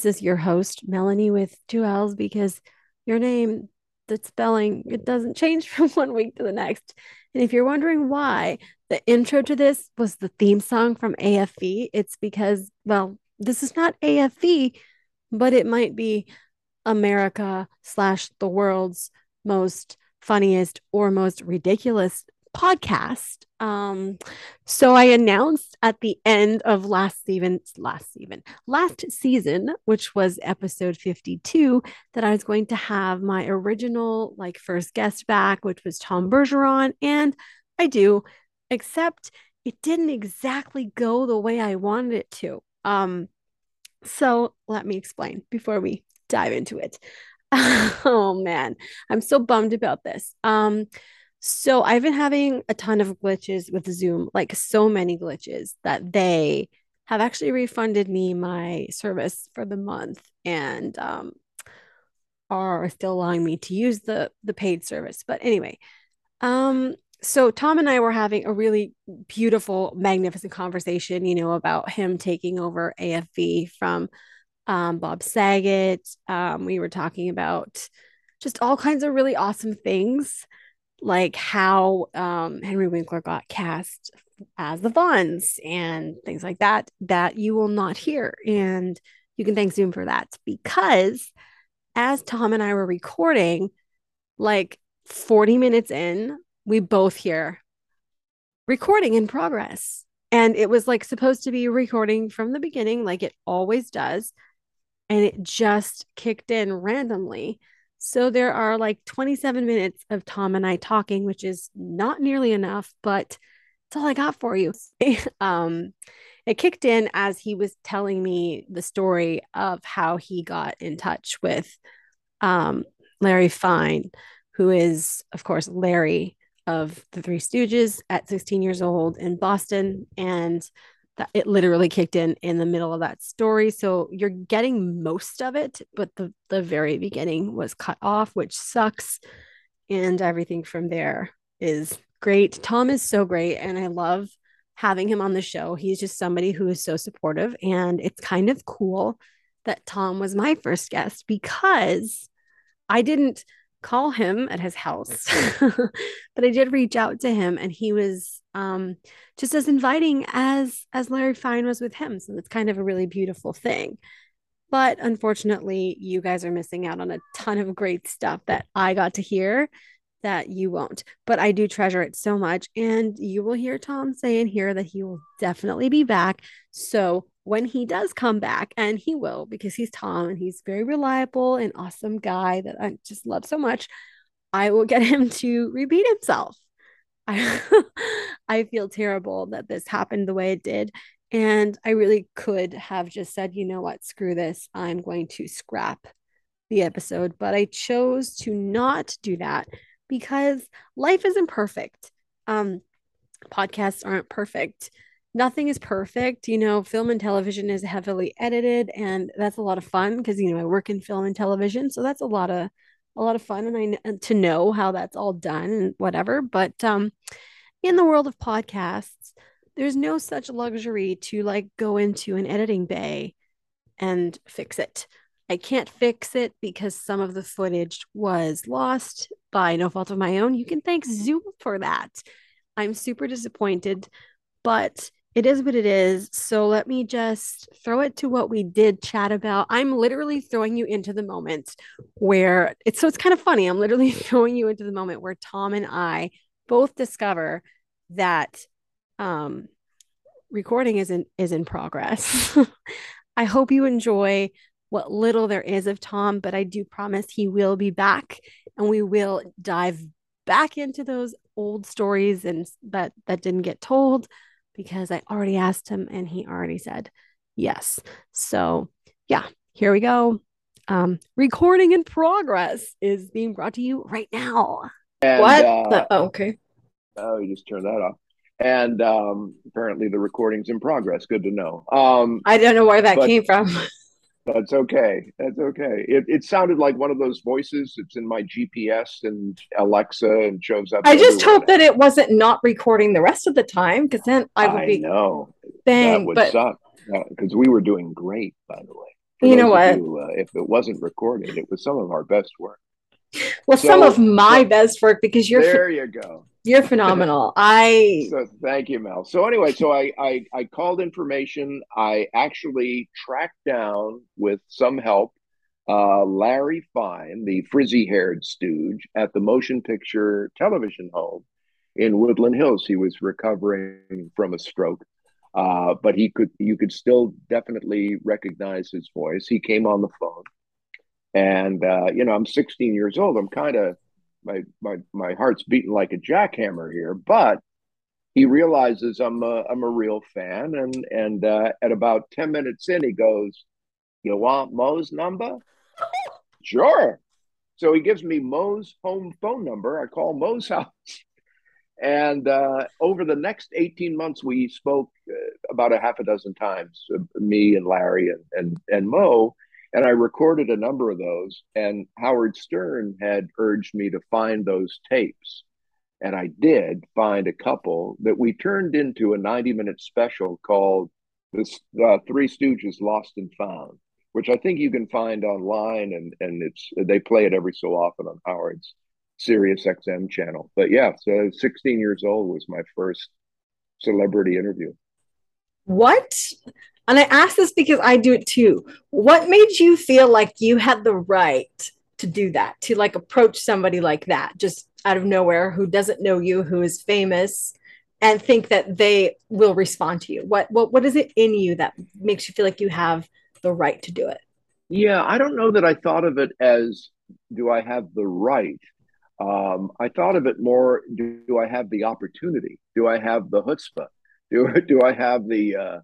This is your host, Mellanie, with two L's because your name, the spelling, it doesn't change from one week to the next. And if you're wondering why the intro to this was the theme song from AFV, it's because, well, this is not AFV, but it might be America slash the world's most funniest or most ridiculous podcast. Um, so I announced at the end of last season, last season, last season, which was episode 52, that I was going to have my original like first guest back, which was Tom Bergeron. And I do, except it didn't exactly go the way I wanted it to. Um, so let me explain before we dive into it. oh man, I'm so bummed about this. Um, so I've been having a ton of glitches with Zoom, like so many glitches that they have actually refunded me my service for the month and um, are still allowing me to use the the paid service. But anyway, um, so Tom and I were having a really beautiful, magnificent conversation, you know, about him taking over AFV from um, Bob Saget. Um, we were talking about just all kinds of really awesome things like how um, Henry Winkler got cast as the Fonz and things like that, that you will not hear. And you can thank Zoom for that because as Tom and I were recording, like 40 minutes in, we both hear recording in progress. And it was like supposed to be recording from the beginning, like it always does. And it just kicked in randomly. So there are like 27 minutes of Tom and I talking, which is not nearly enough, but it's all I got for you. um, it kicked in as he was telling me the story of how he got in touch with um, Larry Fine, who is, of course, Larry of the Three Stooges at 16 years old in Boston. And that it literally kicked in in the middle of that story. So you're getting most of it but the the very beginning was cut off which sucks. And everything from there is great. Tom is so great and i love having him on the show. He's just somebody who is so supportive and it's kind of cool that tom was my first guest because i didn't call him at his house but i did reach out to him and he was um, just as inviting as as larry fine was with him so it's kind of a really beautiful thing. But unfortunately you guys are missing out on a ton of great stuff that i got to hear that you won't but i do treasure it so much and you will hear tom say in here that he will definitely be back. So when he does come back, and he will because he's Tom and he's very reliable and awesome guy that I just love so much, I will get him to repeat himself. I, I feel terrible that this happened the way it did. And I really could have just said, you know what, screw this. I'm going to scrap the episode. But I chose to not do that because life isn't perfect. Um, podcasts aren't perfect nothing is perfect. You know, film and television is heavily edited, and that's a lot of fun because you know I work in film and television, so that's a lot of a lot of fun, and I to know how that's all done and whatever. But um, in the world of podcasts, there's no such luxury to like go into an editing bay and fix it. I can't fix it because some of the footage was lost by no fault of my own. You can thank Zoom for that. I'm super disappointed, but it is what it is. So let me just throw it to what we did chat about. I'm literally throwing you into the moment where it's so it's kind of funny. I'm literally throwing you into the moment where Tom and I both discover that um recording is in is in progress. I hope you enjoy what little there is of Tom, but I do promise he will be back and we will dive back into those old stories and that that didn't get told because I already asked him and he already said yes. So, yeah, here we go. Um, recording in progress is being brought to you right now. And, what? Uh, oh, okay. Oh, you just turned that off. And um, apparently the recording's in progress. Good to know. Um, I don't know where that came from. That's okay. That's okay. It, it sounded like one of those voices. It's in my GPS and Alexa and shows up. I just hope that it wasn't not recording the rest of the time because then I would I be. know. Bang, that would but suck because we were doing great, by the way. you know what? You, uh, if it wasn't recorded, it was some of our best work. Well, so, some of my best work because you're there. You go. You're phenomenal. I so, thank you, Mel. So anyway, so I, I I called information. I actually tracked down with some help uh, Larry Fine, the frizzy-haired stooge, at the Motion Picture Television Home in Woodland Hills. He was recovering from a stroke, uh, but he could you could still definitely recognize his voice. He came on the phone, and uh, you know I'm 16 years old. I'm kind of my my my heart's beating like a jackhammer here, but he realizes I'm a I'm a real fan, and and uh, at about 10 minutes in, he goes, "You want Mo's number?" sure. So he gives me Mo's home phone number. I call Mo's house. And uh, over the next 18 months, we spoke uh, about a half a dozen times, uh, me and Larry and, and, and Mo. And I recorded a number of those. And Howard Stern had urged me to find those tapes. And I did find a couple that we turned into a 90 minute special called The uh, Three Stooges Lost and Found which I think you can find online, and and it's they play it every so often on Howard's Sirius XM channel. But yeah, so 16 years old was my first celebrity interview. What? And I ask this because I do it too. What made you feel like you had the right to do that, to like approach somebody like that, just out of nowhere, who doesn't know you, who is famous, and think that they will respond to you? What what what is it in you that makes you feel like you have the right to do it? Yeah, I don't know that I thought of it as do I have the right? Um, I thought of it more do, do, I have the opportunity? Do I have the chutzpah? Do, do I have the uh,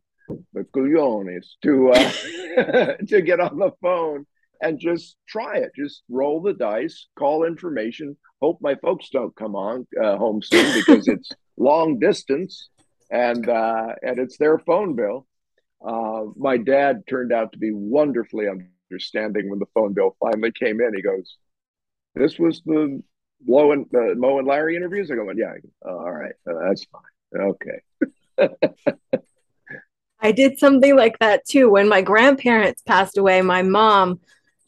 the culones to uh, to get on the phone and just try it? Just roll the dice, call information. Hope my folks don't come on uh, home soon because it's long distance and uh, and it's their phone bill. Uh, my dad turned out to be wonderfully understanding when the phone bill finally came in. He goes, "This was the Mo and uh, Mo and Larry interviews." I go, "Yeah, oh, all right, uh, that's fine, okay." I did something like that too. When my grandparents passed away, my mom,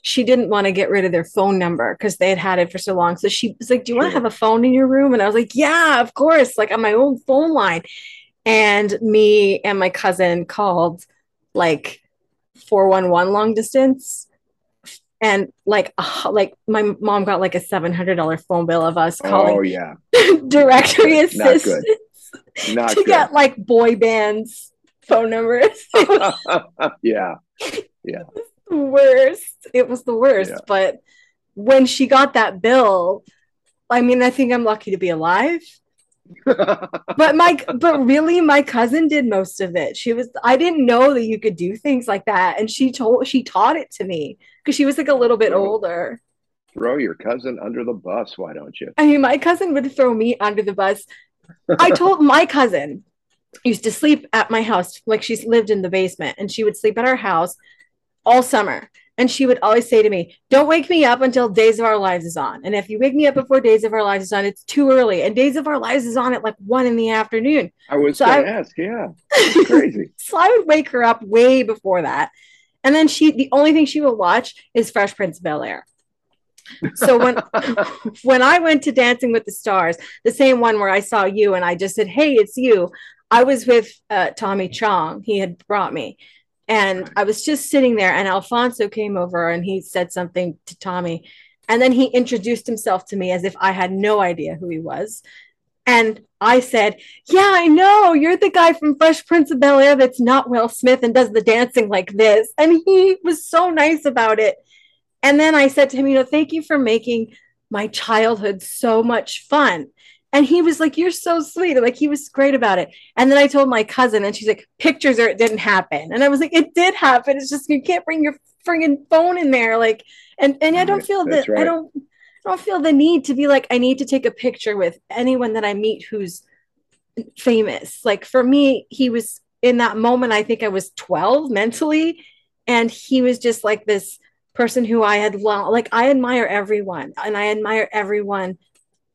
she didn't want to get rid of their phone number because they had had it for so long. So she was like, Do you want to have a phone in your room? And I was like, Yeah, of course, like on my own phone line and me and my cousin called like 411 long distance and like uh, like my mom got like a $700 phone bill of us calling oh yeah directory assistance Not to good. get like boy bands phone numbers. Yeah. Yeah. Worst. It was the worst yeah. but when she got that bill i mean i think i'm lucky to be alive. But my but really my cousin did most of it. She was i didn't know that you could do things like that. And she told she taught it to me because she was like a little bit throw, older. Throw your cousin under the bus why don't you? I mean my cousin would throw me under the bus. I told my cousin used to sleep at my house like she's lived in the basement and she would sleep at our house all summer and she would always say to me, Don't wake me up until Days of Our Lives is on. And if you wake me up before Days of Our Lives is on, it's too early. And Days of Our Lives is on at like one in the afternoon. I was so going to ask, yeah. crazy. so I would wake her up way before that. And then she, the only thing she will watch is Fresh Prince of Bel Air. So when when I went to Dancing with the Stars, the same one where I saw you and I just said, "Hey, it's you." I was with uh, Tommy Chong. He had brought me, and I was just sitting there, and Alfonso came over and he said something to Tommy. And then he introduced himself to me as if I had no idea who he was. And I said, Yeah, I know. You're the guy from Fresh Prince of Bel Air that's not Will Smith and does the dancing like this. And he was so nice about it. And then I said to him, You know, thank you for making my childhood so much fun. And he was like, You're so sweet. Like, he was great about it. And then I told my cousin, and she's like, Pictures or it didn't happen. And I was like, It did happen. It's just you can't bring your friggin' phone in there. Like, and, and I don't feel that right. I don't I don't feel the need to be like, I need to take a picture with anyone that I meet who's famous. Like for me, he was in that moment, I think I was 12 mentally. And he was just like this person who I had like I admire everyone and I admire everyone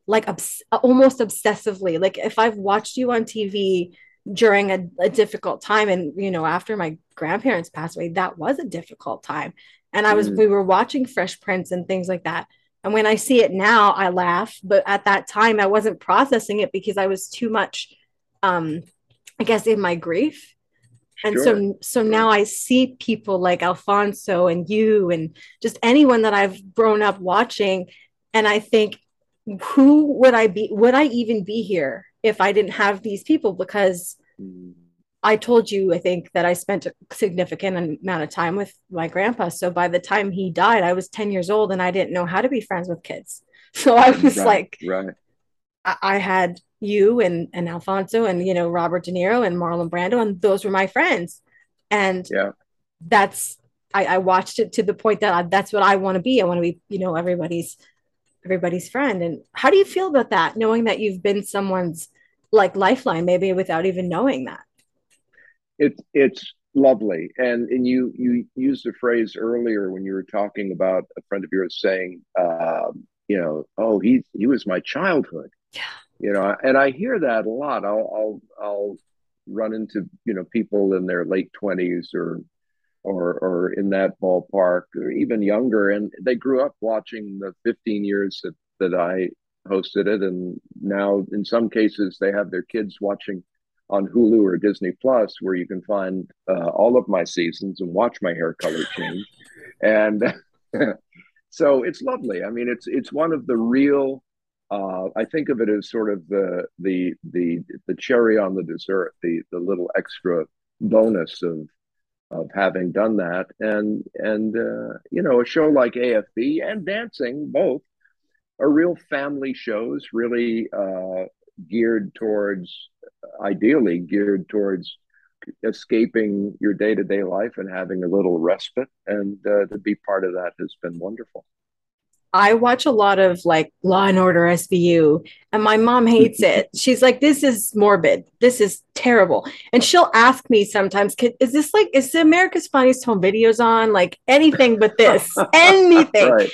like obs- almost obsessively. Like if I've watched you on TV during a, a difficult time and you know after my grandparents passed away that was a difficult time and i was mm. we were watching fresh prince and things like that and when i see it now i laugh but at that time i wasn't processing it because i was too much um i guess in my grief and sure. so so now i see people like alfonso and you and just anyone that i've grown up watching and i think who would i be would i even be here if I didn't have these people because mm. I told you, I think, that I spent a significant amount of time with my grandpa. So by the time he died, I was 10 years old and I didn't know how to be friends with kids. So I was right, like, right. I, I had you and, and Alfonso and, you know, Robert De Niro and Marlon Brando, and those were my friends. And yeah, that's, I, I watched it to the point that I, that's what I want to be. I want to be, you know, everybody's, everybody's friend. And how do you feel about that? Knowing that you've been someone's like lifeline maybe without even knowing that it's it's lovely and and you you used a phrase earlier when you were talking about a friend of yours saying um, you know oh he he was my childhood yeah you know and i hear that a lot i'll i'll i'll run into you know people in their late 20s or or or in that ballpark or even younger and they grew up watching the 15 years that that I hosted it, and now in some cases they have their kids watching on Hulu or Disney Plus, where you can find uh, all of my seasons and watch my hair color change. and so it's lovely. I mean, it's it's one of the real. Uh, I think of it as sort of the the the the cherry on the dessert, the the little extra bonus of of having done that, and and uh, you know a show like AFV and dancing both are real family shows, really uh, geared towards, ideally geared towards escaping your day to day life and having a little respite. And uh, to be part of that has been wonderful. I watch a lot of like Law and Order SVU, and my mom hates it. She's like, "This is morbid. This is terrible." And she'll ask me sometimes, "Is this like is America's Funniest Home Videos on? Like anything but this, anything?" Right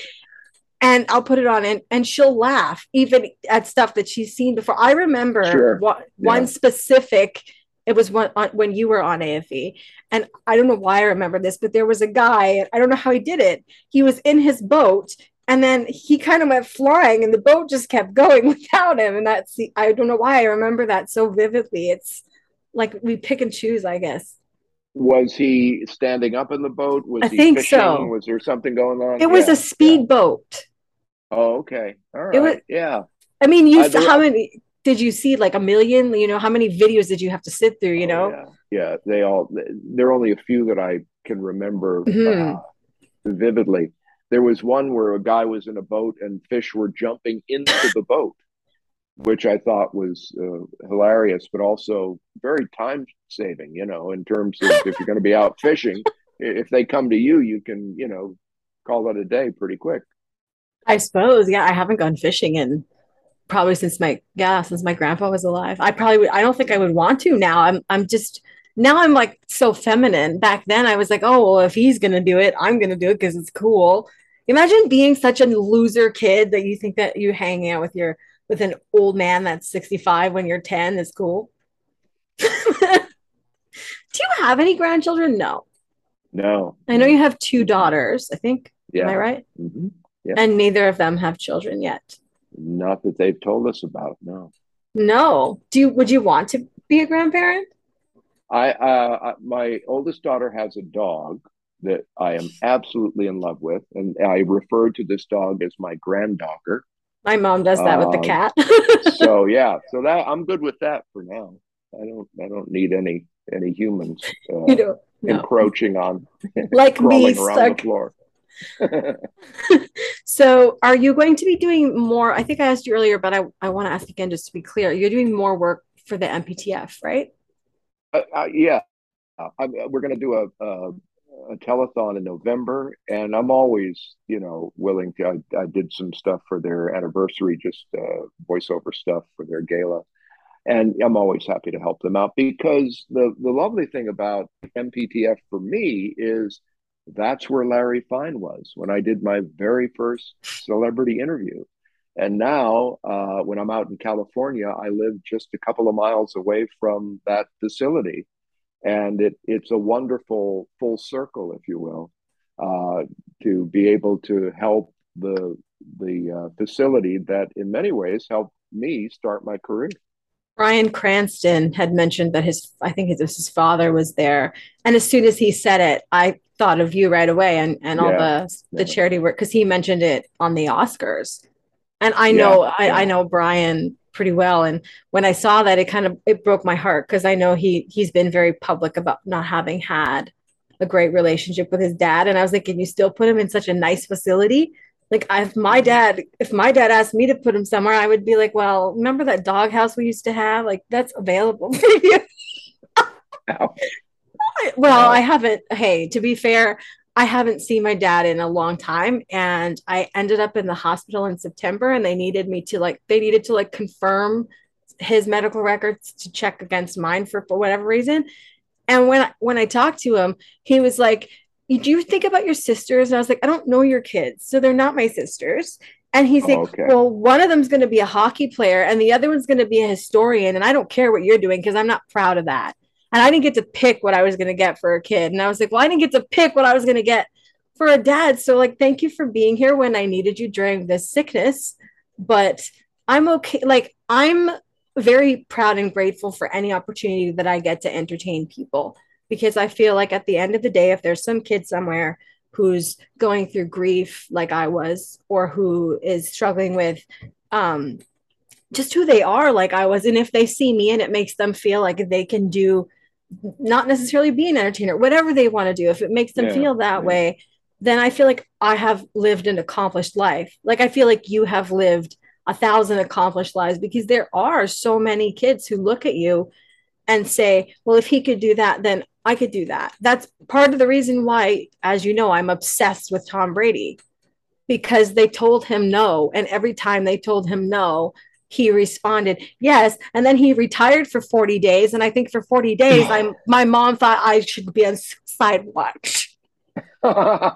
and I'll put it on and, and she'll laugh even at stuff that she's seen before. I remember sure. one, yeah. one specific, it was on, when you were on AFV. And I don't know why I remember this, but there was a guy, I don't know how he did it. He was in his boat and then he kind of went flying and the boat just kept going without him. And that's, the, I don't know why I remember that so vividly. It's like we pick and choose, I guess was he standing up in the boat? Was I he think fishing? so. Was there something going on? It was a speedboat. Yeah. Oh, okay. All right. It was, yeah. I mean, you uh, how many did you see? Like a million? You know, how many videos did you have to sit through? You oh, know? Yeah. yeah, they all. There are only a few that I can remember mm-hmm. uh, vividly. There was one where a guy was in a boat and fish were jumping into the boat, which I thought was uh, hilarious, but also very time saving. You know, in terms of if you're going to be out fishing, if they come to you, you can you know call it a day pretty quick. I suppose, yeah. I haven't gone fishing in probably since my yeah since my grandpa was alive. I probably would. I don't think I would want to now. I'm I'm just now I'm like so feminine. Back then I was like, oh well, if he's gonna do it, I'm gonna do it because it's cool. Imagine being such a loser kid that you think that you hanging out with your with an old man that's 65 when you're 10 is cool. do you have any grandchildren? No. No. I know you have two daughters, I think. Yeah. Am I right? Mm-hmm. Yeah. And neither of them have children yet. Not that they've told us about. No. No. Do you? Would you want to be a grandparent? I uh, my oldest daughter has a dog that I am absolutely in love with, and I refer to this dog as my granddogger. My mom does that with the um, cat. so yeah, so that I'm good with that for now. I don't I don't need any any humans uh, you know, no. encroaching on like me stuck so are you going to be doing more i think i asked you earlier but i, I want to ask again just to be clear you're doing more work for the mptf right uh, uh, yeah we're going to do a, a, a telethon in november and i'm always you know willing to i, I did some stuff for their anniversary just uh, voiceover stuff for their gala and i'm always happy to help them out because the the lovely thing about mptf for me is that's where Larry Fine was when I did my very first celebrity interview. And now, uh, when I'm out in California, I live just a couple of miles away from that facility, and it it's a wonderful full circle, if you will, uh, to be able to help the the uh, facility that, in many ways, helped me start my career. Bryan Cranston had mentioned that his, I think it was his father was there. And as soon as he said it, I thought of you right away and, and all yeah, the, the yeah. charity work, because he mentioned it on the Oscars. And I know, yeah, I, I know Bryan pretty well. And when I saw that, it kind of, it broke my heart because I know he, he's been very public about not having had a great relationship with his dad. And I was like, can you still put him in such a nice facility? like if my dad if my dad asked me to put him somewhere i would be like well remember that doghouse we used to have like that's available for you well i haven't hey to be fair i haven't seen my dad in a long time and i ended up in the hospital in september and they needed me to like they needed to like confirm his medical records to check against mine for, for whatever reason and when I, when I talked to him, he was like, do you think about your sisters? And I was like, I don't know your kids. So they're not my sisters. And he's oh, like, okay. well, one of them's going to be a hockey player and the other one's going to be a historian. And I don't care what you're doing because I'm not proud of that. And I didn't get to pick what I was going to get for a kid. And I was like, well, I didn't get to pick what I was going to get for a dad. So, like, thank you for being here when I needed you during this sickness. But I'm okay. Like, I'm very proud and grateful for any opportunity that I get to entertain people because I feel like at the end of the day, if there's some kid somewhere who's going through grief like I was, or who is struggling with um, just who they are like I was, and if they see me and it makes them feel like they can do not necessarily be an entertainer, whatever they want to do, if it makes them yeah, feel that yeah. way, then I feel like I have lived an accomplished life. Like I feel like you have lived a thousand accomplished lives because there are so many kids who look at you and say, well, if he could do that, then I could do that. That's part of the reason why, as you know, I'm obsessed with Tom Brady because they told him no. And every time they told him no, he responded yes and then he retired for 40 days and i think for 40 days i'm my mom thought i should be on side watch i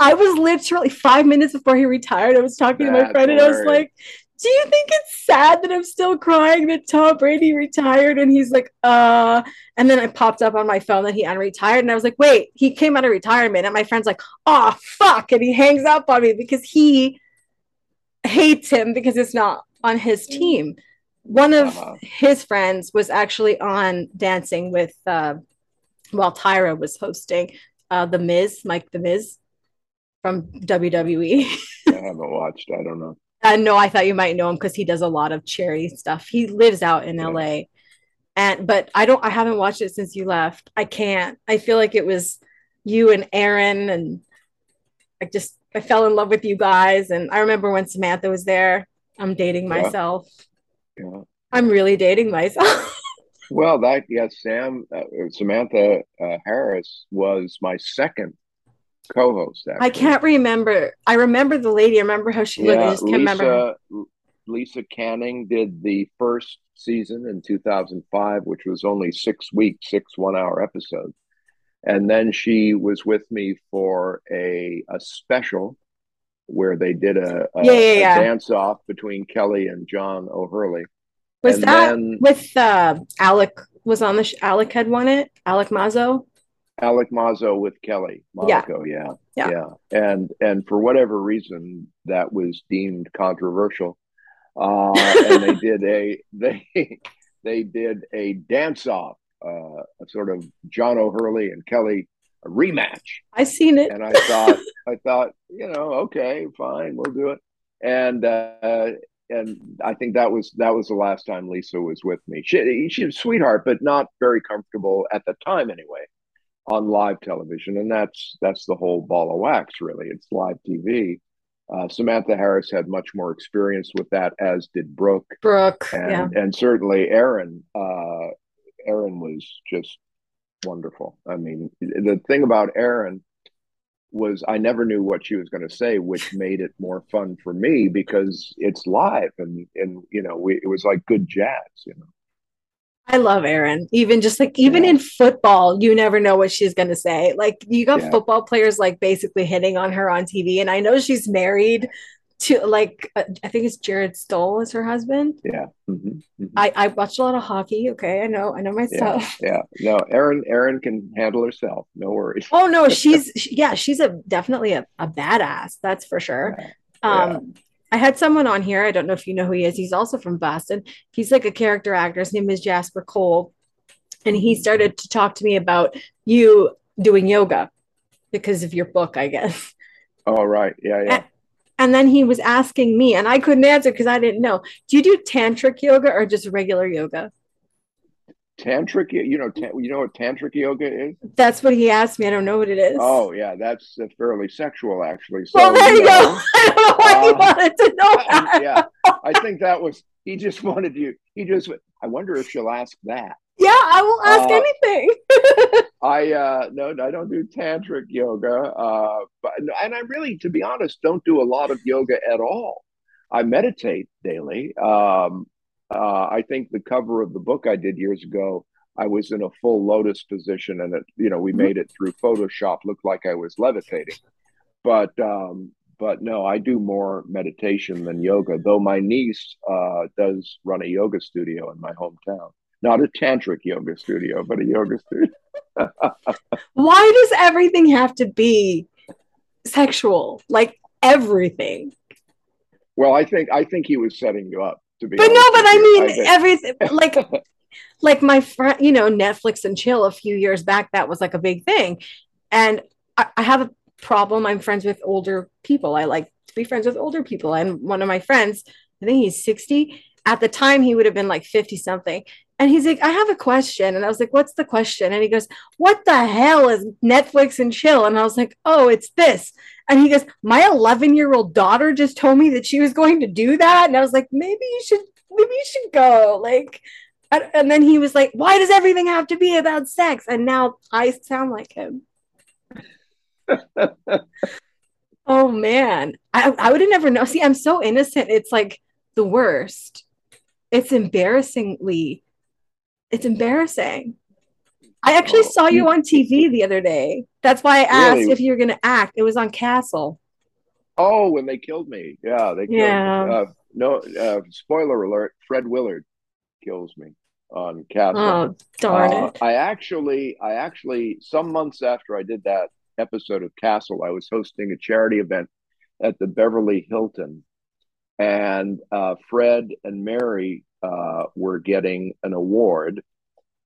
was literally five minutes before he retired i was talking That's to my friend and i was like do you think it's sad that I'm still crying that Tom Brady retired? And he's like, uh, and then I popped up on my phone that he unretired. And I was like, wait, he came out of retirement. And my friend's like, oh, fuck. And he hangs up on me because he hates him because it's not on his team. One of uh-huh. his friends was actually on Dancing with, uh, while Tyra was hosting uh, The Miz, Mike The Miz from WWE. I haven't watched. I don't know. Uh, no, I thought you might know him because he does a lot of charity stuff. He lives out in yeah. LA. And but I don't I haven't watched it since you left. I can't. I feel like it was you and Erin and I just I fell in love with you guys and I remember when Samantha was there. I'm dating myself. Yeah. I'm really dating myself. well, that yes, Sam uh, Samantha uh, Harris was my second co-host. I can't remember. I remember the lady. I remember how she looked. I just can't Lisa, remember. Lisa Canning did the first season in 2005, which was only six weeks, six one-hour episodes, and then she was with me for a a special where they did a, a, yeah, yeah, yeah. a dance off between Kelly and John O'Hurley. Was and that then, with uh, Alec? Was on the sh- Alec had won it. Alec Mazo. Alec Mazo with Kelly Monaco, yeah. yeah. yeah, yeah, and and for whatever reason that was deemed controversial, uh, and they did a they they did a dance off, uh, a sort of John O'Hurley and Kelly rematch. I seen it, and I thought I thought you know okay fine we'll do it, and uh, and I think that was that was the last time Lisa was with me. She she's a sweetheart, but not very comfortable at the time anyway on live television, and that's that's the whole ball of wax. Really, it's live TV. Uh, Samantha Harris had much more experience with that, as did Brooke. Brooke, and, yeah. and certainly Erin Uh, Erin was just wonderful. I mean, the thing about Erin was I never knew what she was going to say, which made it more fun for me because it's live and and you know we, it was like good jazz, you know. I love Erin. Even just like even yeah. in football, you never know what she's gonna say. Like you got yeah. football players like basically hitting on her on TV, and I know she's married, to like uh, I think it's Jarret Stoll is her husband. Yeah. Mm-hmm. Mm-hmm. I I watched a lot of hockey. Okay, I know I know my Yeah. Yeah. No, Erin. Erin can handle herself. No worries. Oh no, she's she- yeah, she's a definitely a, a badass. That's for sure. Yeah. Um, I had someone on here. I don't know if you know who he is. He's also from Boston. He's like a character actor. His name is Jasper Cole, and he started to talk to me about you doing yoga because of your book, I guess. Oh, right. Yeah. Yeah. And then he was asking me, and I couldn't answer because I didn't know. Do you do tantric yoga or just regular yoga? Tantric. You know. Ta- you know what tantric yoga is? That's what he asked me. I don't know what it is. Oh, yeah. That's uh, fairly sexual, actually. So, well, there you know, go. I don't know why he Uh, wanted to know that. yeah. I think that was. He just wanted you. He just. I wonder if she'll ask that. Yeah, I will ask Uh, anything. I uh no, I don't do tantric yoga. Uh, but and I really, to be honest, don't do a lot of yoga at all. I meditate daily. Um, uh, I think the cover of the book I did years ago, I was in a full lotus position, and it, you know, we made it through Photoshop look like I was levitating. But um, but no, I do more meditation than yoga. Though my niece uh, does run a yoga studio in my hometown, not a tantric yoga studio, but a yoga studio. Why does everything have to be sexual? Like everything. Well, I think I think he was setting you up to be. But no, but I mean think- everything like like my friend, you know, Netflix and chill a few years back, that was like a big thing. And I, I have a problem. I'm friends with older people. I like to be friends with older people. And one of my friends, I think he's 60. At the time, he would have been like 50 something. And he's like, I have a question. And I was like, What's the question? And he goes, What the hell is Netflix and chill? And I was like, Oh, it's this. And he goes, My 11 year old daughter just told me that she was going to do that. And I was like, Maybe you should, maybe you should go. Like, and, then he was like, Why does everything have to be about sex? And now I sound like him. Oh man, I, I would have never known. See, I'm so innocent. It's like the worst. It's embarrassingly, it's embarrassing. I actually Oh, saw you on TV the other day. That's why I asked Really? if you were going to act. It was on Castle. Oh, when they killed me, yeah, they killed. Yeah. Uh, no, uh, spoiler alert: Fred Willard kills me on Castle. Oh, darn Uh, it. I actually, I actually, some months after I did that episode of Castle, I was hosting a charity event at the Beverly Hilton, and uh, Fred and Mary uh, were getting an award,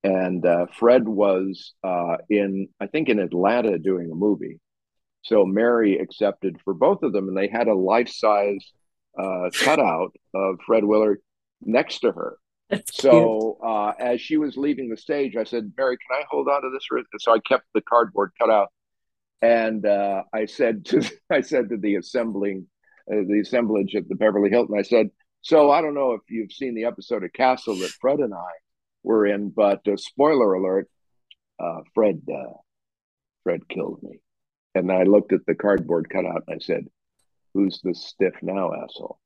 and uh, Fred was uh, in, I think, in Atlanta doing a movie. So Mary accepted for both of them, and they had a life-size uh, cutout of Fred Willard next to her. That's. So uh, as she was leaving the stage, I said, "Mary, can I hold on to this?" So I kept the cardboard cutout, and uh, I said to I said to the assembling uh, the assemblage at the Beverly Hilton, I said, "So I don't know if you've seen the episode of Castle that Fred and I were in, but uh, spoiler alert, uh, Fred uh, Fred killed me." And I looked at the cardboard cutout and I said, "Who's the stiff now, asshole?"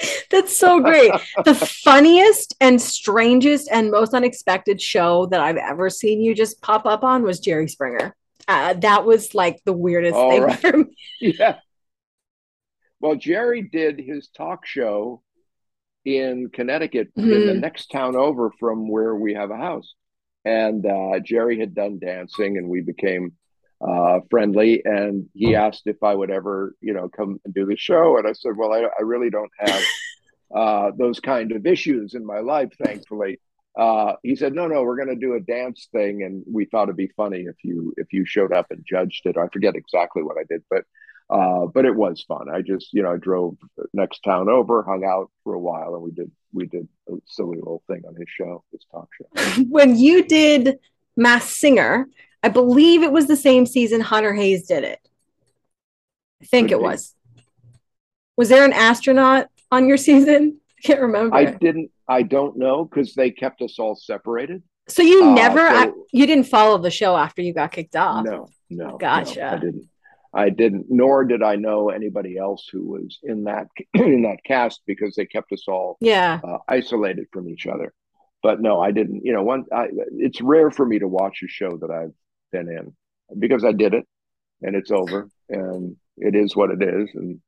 That's so great. the funniest and strangest and most unexpected show that I've ever seen you just pop up on was Jerry Springer. Uh, that was like the weirdest All thing right. for me. Yeah. Well, Jerry did his talk show in Connecticut, in the Mhm. next town over from where we have a house. And uh, Jerry had done dancing, and we became uh, friendly. And he asked if I would ever, you know, come and do the show. And I said, "Well, I, I really don't have uh, those kind of issues in my life, thankfully." Uh, he said, "No, no, we're going to do a dance thing, and we thought it'd be funny if you if you showed up and judged it." I forget exactly what I did, but uh, but it was fun. I just you know I drove next town over, hung out for a while, and we did we did a silly little thing on his show, his talk show. when you did Masked Singer, I believe it was the same season Hunter Hayes did it. I think it was. Was there an astronaut on your season? I can't remember. I didn't. I don't know because they kept us all separated. so you uh, never, so- you didn't follow the show after you got kicked off. No, no, no, Gotcha. I didn't. I didn't. Nor did I know anybody else who was in that in that cast because they kept us all Yeah. uh, isolated from each other. But no, I didn't. You know, one. I, it's rare for me to watch a show that I've been in because I did it, and it's over, and it is what it is, and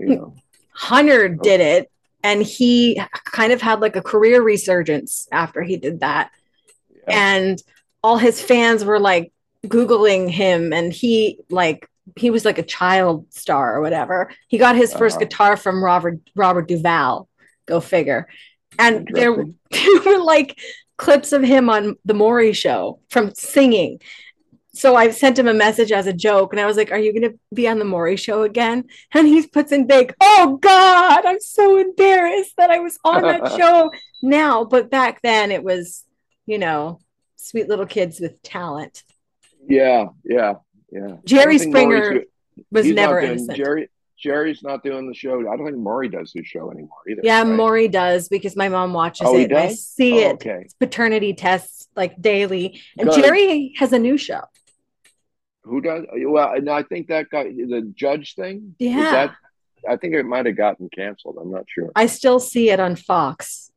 You know. Hunter did it, and he kind of had like a career resurgence after he did that. Yeah. And all his fans were like Googling him, and he like he was like a child star or whatever. He got his 1st Uh-huh. guitar from Robert Robert Duvall. Go figure. And there, there were like clips of him on the Maury show from singing. So I sent him a message as a joke, and I was like, "Are you going to be on the Maury show again?" And he puts in big, "Oh God, I'm so embarrassed that I was on that show now." But back then, it was, you know, sweet little kids with talent. Yeah, yeah, yeah. Jerry I don't think Maury's Springer Was never doing- innocent. Jerry Jerry's not doing the show. I don't think Maury does his show anymore either. yeah, right? Maury does because my mom watches Oh, it. I see Oh, it. It's paternity tests like daily. And Good. Jerry has a new show. Who does? Well, and I think that got the judge thing. is Yeah. that- I think it might have gotten canceled. I'm not sure. I still see it on Fox.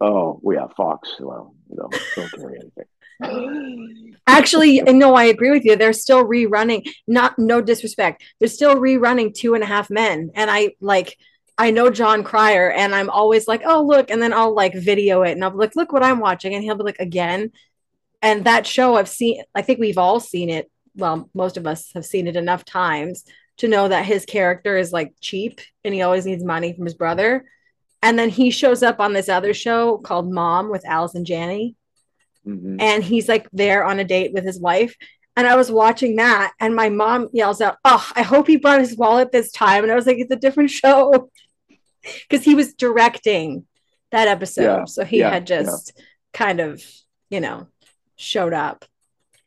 Oh, well, yeah, Fox. Well, no, don't carry anything. Actually, no, I agree with you. They're still rerunning. Not no disrespect. They're still rerunning Two and a Half Men, and I like. I know Jon Cryer, and I'm always like, "Oh, look!" And then I'll like video it, and I'll be like, "Look what I'm watching," and he'll be like, "Again." And that show, I've seen. I think we've all seen it. Well, most of us have seen it enough times to know that his character is like cheap, and he always needs money from his brother. And then he shows up on this other show called Mom with Allison Janney Mhm. and he's like there on a date with his wife. And I was watching that, and my mom yells out, "Oh, I hope he brought his wallet this time." And I was like, "It's a different show," because he was directing that episode, Yeah, so he yeah, had just kind of, you know, showed up.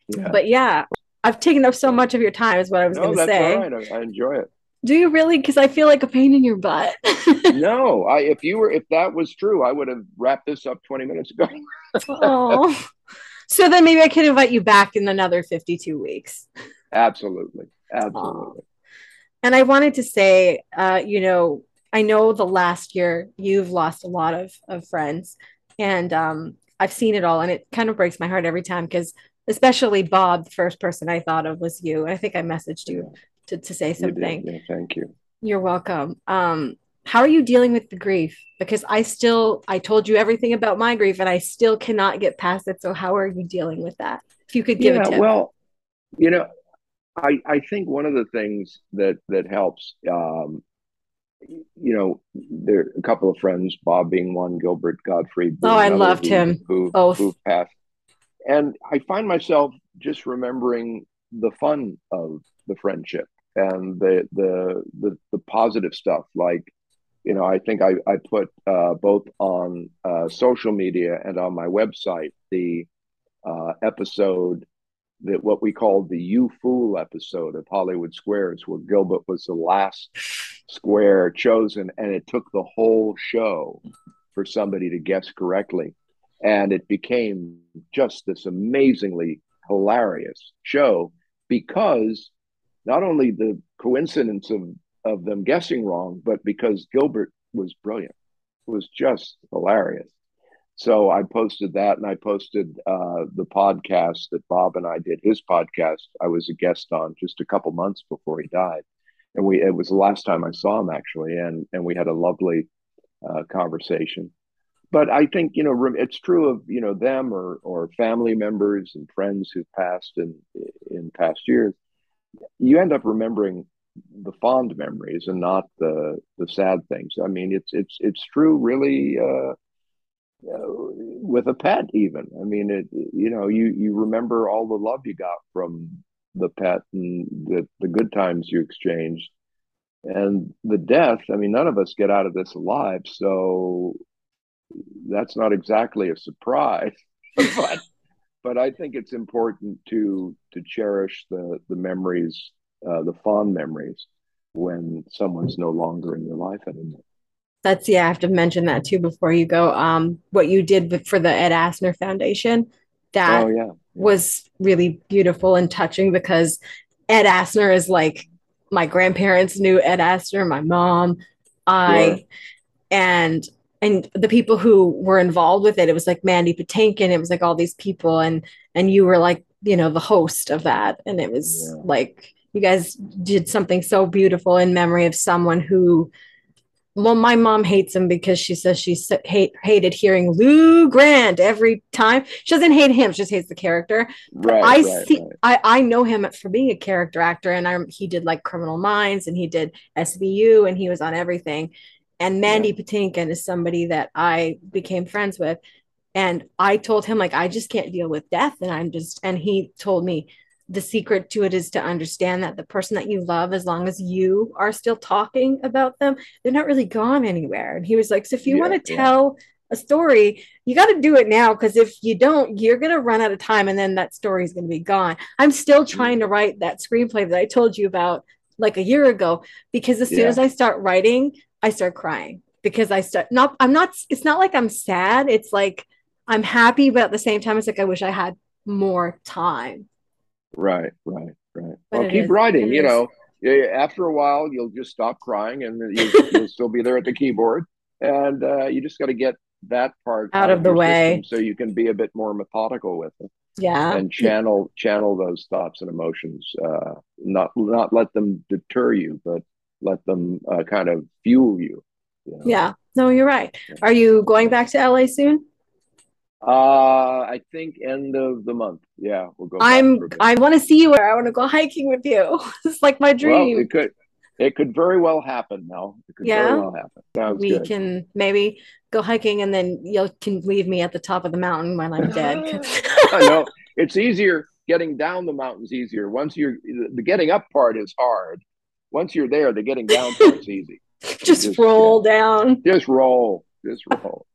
Yeah. But yeah, I've taken up so much of your time, is what I was no, going to say. all right. I, I enjoy it. Do you really? Because I feel like a pain in your butt. No, I if you were if that was true, I would have wrapped this up 20 minutes ago. oh. So then maybe I can invite you back in another 52 weeks. Absolutely. Absolutely. And I wanted to say, uh, you know, I know the last year you've lost a lot of, of friends, and um, I've seen it all, and it kind of breaks my heart every time because, especially Bob, the first person I thought of was you. I think I messaged you to, to say You something. Yeah, thank you. You're welcome. Um, how are you dealing with the grief? Because I still, I told you everything about my grief, and I still cannot get past it. So how are you dealing with that? If you could give yeah, a tip. well, you know, I I think one of the things that that helps, um, you know, there are a couple of friends, Bob being one, Gilbert being Oh, I loved who- him. Who Both. who passed, and I find myself just remembering the fun of the friendship and the the the, the positive stuff, like. You know, I think I, I put uh, both on uh, social media and on my website the uh, episode that what we called the You Fool episode of Hollywood Squares, where Gilbert was the last square chosen, and it took the whole show for somebody to guess correctly. And it became just this amazingly hilarious show because not only the coincidence of, of them guessing wrong, but because Gilbert was brilliant, was just hilarious. So I posted that, and I posted uh, the podcast that Bob and I did. His podcast, I was a guest on just a couple months before he died, and we it was the last time I saw him actually, and and we had a lovely uh, conversation. But I think you know it's true of you know them or or family members and friends who've passed in in past years. You end up remembering the fond memories and not the the sad things. I mean, it's it's it's true, really. Uh, uh, with a pet even i mean it you know you you remember all the love you got from the pet and the the good times you exchanged and the death i mean none of us get out of this alive so that's not exactly a surprise but but i think it's important to to cherish the the memories uh, the fond memories when someone's no longer in your life anymore That's yeah, I have to mention that too before you go. Um, what you did for the Ed Asner Foundation, that oh yeah was really beautiful and touching because Ed Asner is like my grandparents knew Ed Asner, my mom, I, Sure. and and the people who were involved with it. It was like Mandy Patinkin. It was like all these people, and and you were like you know the host of that, and it was Yeah. like you guys did something so beautiful in memory of someone who well, my mom hates him because she says she hate, hated hearing Lou Grant every time. She doesn't hate him; she just hates the character. Right, I right, see. Right. I I know him for being a character actor, and I he did like Criminal Minds, and he did SVU, and he was on everything. And Mandy yeah. Patinkin is somebody that I became friends with, and I told him like I just can't deal with death, and I'm just. And he told me the secret to it is to understand that the person that you love, as long as you are still talking about them, they're not really gone anywhere. And he was like, So if you yeah, want to tell a story, you got to do it now because if you don't, you're going to run out of time and then that story is going to be gone. I'm still mm. trying to write that screenplay that I told you about like a year ago because as soon yeah. as I start writing, I start crying because I start not, I'm not, it's not like I'm sad. It's like I'm happy, but at the same time, it's like I wish I had more time Right, right, right. But well, keep is, writing. You know, after a while, you'll just stop crying, and you, will still be there at the keyboard. And uh, you just got to get that part out, out of the way, so you can be a bit more methodical with it. Yeah, and channel channel those thoughts and emotions. Uh, not not let them deter you, but let them uh, kind of fuel you. you know? Yeah. No, you're right. Are you going back to LA soon? Uh, I think end of the month. Yeah, we'll go. I'm. I want to see you. Where I want to go hiking with you. it's like my dream. Well, it could. It could very well happen. Now. It could yeah. very well happen. Sounds we good. can maybe go hiking, and then you can leave me at the top of the mountain when I'm dead. I know it's easier getting down the mountain's easier. Once you're the getting up part is hard. Once you're there, the getting down part's easy. just, just, roll yeah. down. Just roll. Just roll.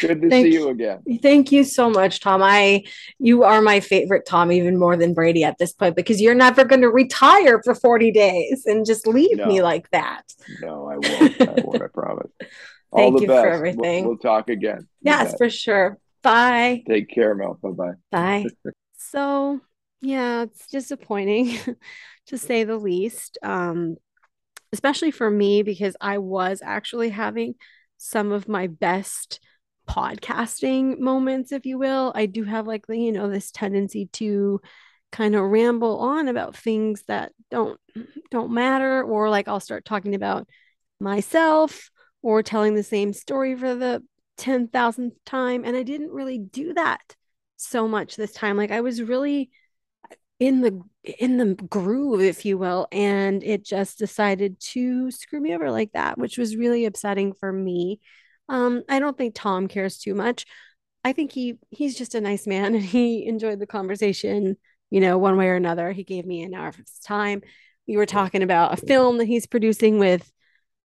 Good to thank, see you again. Thank you so much, Tom. I you are my favorite Tom, even more than Brady at this point, because you're never going to retire for 40 days and just leave no. me like that. No, I won't. I won't, I promise. All Thank you best. for everything. We'll, we'll talk again. Yes, for sure. Bye. Take care, Mel. Bye-bye. Bye. so yeah, it's disappointing to say the least. Um, especially for me because I was actually having some of my best podcasting moments, if you will. I do have like, you know, this tendency to kind of ramble on about things that don't don't matter or like I'll start talking about myself or telling the same story for the 10,000th time and I didn't really do that so much this time like I was really in the in the groove if you will and it just decided to screw me over like that which was really upsetting for me um, I don't think Tom cares too much. I think he he's just a nice man and he enjoyed the conversation, you know, one way or another. He gave me an hour of his time. We were talking about a film that he's producing with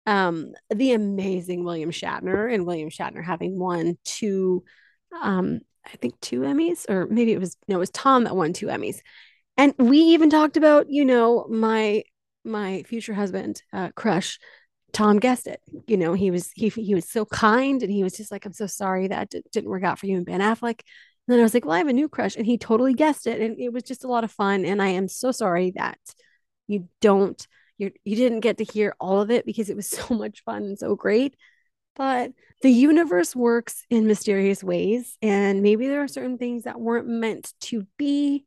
um, the amazing William Shatner and William Shatner having won two um, I think two Emmys or maybe it was no it was Tom that won two Emmys. And we even talked about, you know, my my future husband uh, crush Tom guessed it. You know, he was he he was so kind, and he was just like, "I'm so sorry that d- didn't work out for you and Ben Affleck." And then I was like, "Well, I have a new crush," and he totally guessed it, and it was just a lot of fun. And I am so sorry that you don't you you didn't get to hear all of it because it was so much fun and so great. But the universe works in mysterious ways, and maybe there are certain things that weren't meant to be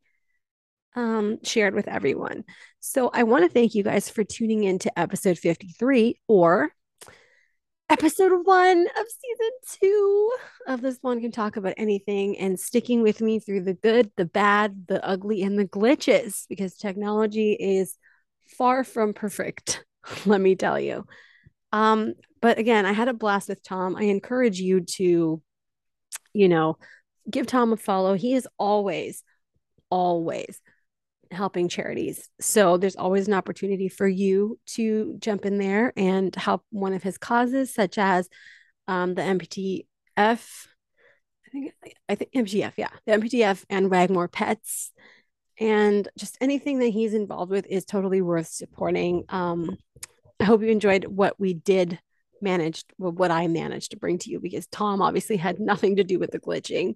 um, shared with everyone. So I want to thank you guys for tuning in to episode 53 or episode one of season two of this one can talk about anything and sticking with me through the good, the bad, the ugly, and the glitches because technology is far from perfect, let me tell you. Um, but again, I had a blast with Tom. I encourage you to, you know, give Tom a follow. He is always, always helping charities. So there's always an opportunity for you to jump in there and help one of his causes, such as um, the MPTF. I think I think MPTF, yeah, the MPTF and Wagmore Pets, and just anything that he's involved with is totally worth supporting. Um, I hope you enjoyed what we did managed, what I managed to bring to you, because Tom obviously had nothing to do with the glitching.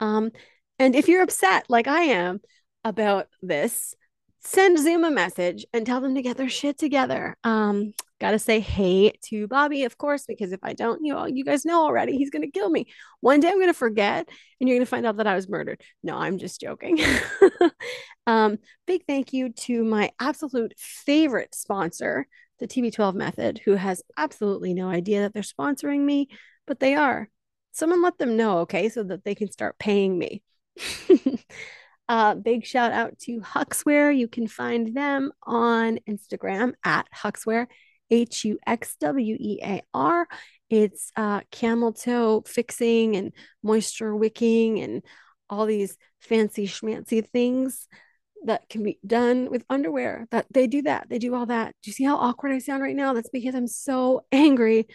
Um, and if you're upset like I am, about this, send Zoom a message and tell them to get their shit together. Um, Got to say hey to Bobby, of course, because if I don't, you know, you guys know already, he's to kill me. One day I'm to forget and you're to find out that I was murdered. No, I'm just joking. um, big thank you to my absolute favorite sponsor, the TB12 Method, who has absolutely no idea that they're sponsoring me, but they are. Someone let them know, okay, so that they can start paying me. uh, big shout out to Huxwear. You can find them on Instagram at Huxwear, H U X W E A R. It's uh, camel toe fixing and moisture wicking and all these fancy schmancy things that can be done with underwear. That they do that. They do all that. Do you see how awkward I sound right now? That's because I'm so angry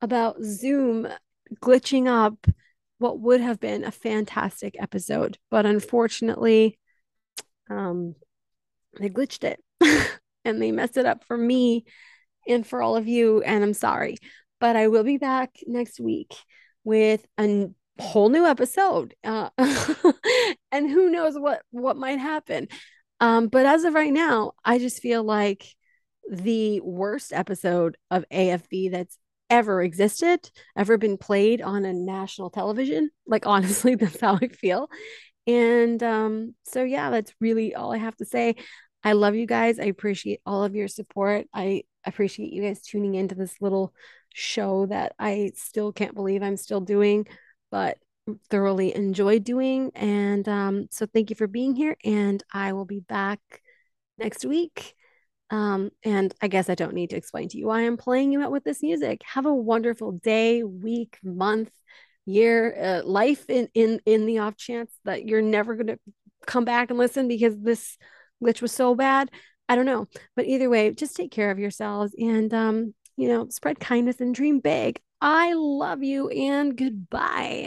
about Zoom glitching up what would have been a fantastic episode. But unfortunately, um, they glitched it and they messed it up for me and for all of you. And I'm sorry. But I will be back next week with a whole new episode. Uh, and who knows what what might happen. Um, but as of right now, I just feel like the worst episode of AFV that's ever existed, ever been played on a national television. Like, honestly, that's how I feel. And um, so, yeah, that's really all I have to say. I love you guys. I appreciate all of your support. I appreciate you guys tuning into this little show that I still can't believe I'm still doing, but thoroughly enjoy doing. And um, so, thank you for being here. And I will be back next week um, and I guess I don't need to explain to you why I'm playing you out with this music. Have a wonderful day, week, month, year, uh, life in in in the off chance that you're never going to come back and listen because this glitch was so bad. I don't know, but either way, just take care of yourselves and um, you know, spread kindness and dream big. I love you and goodbye.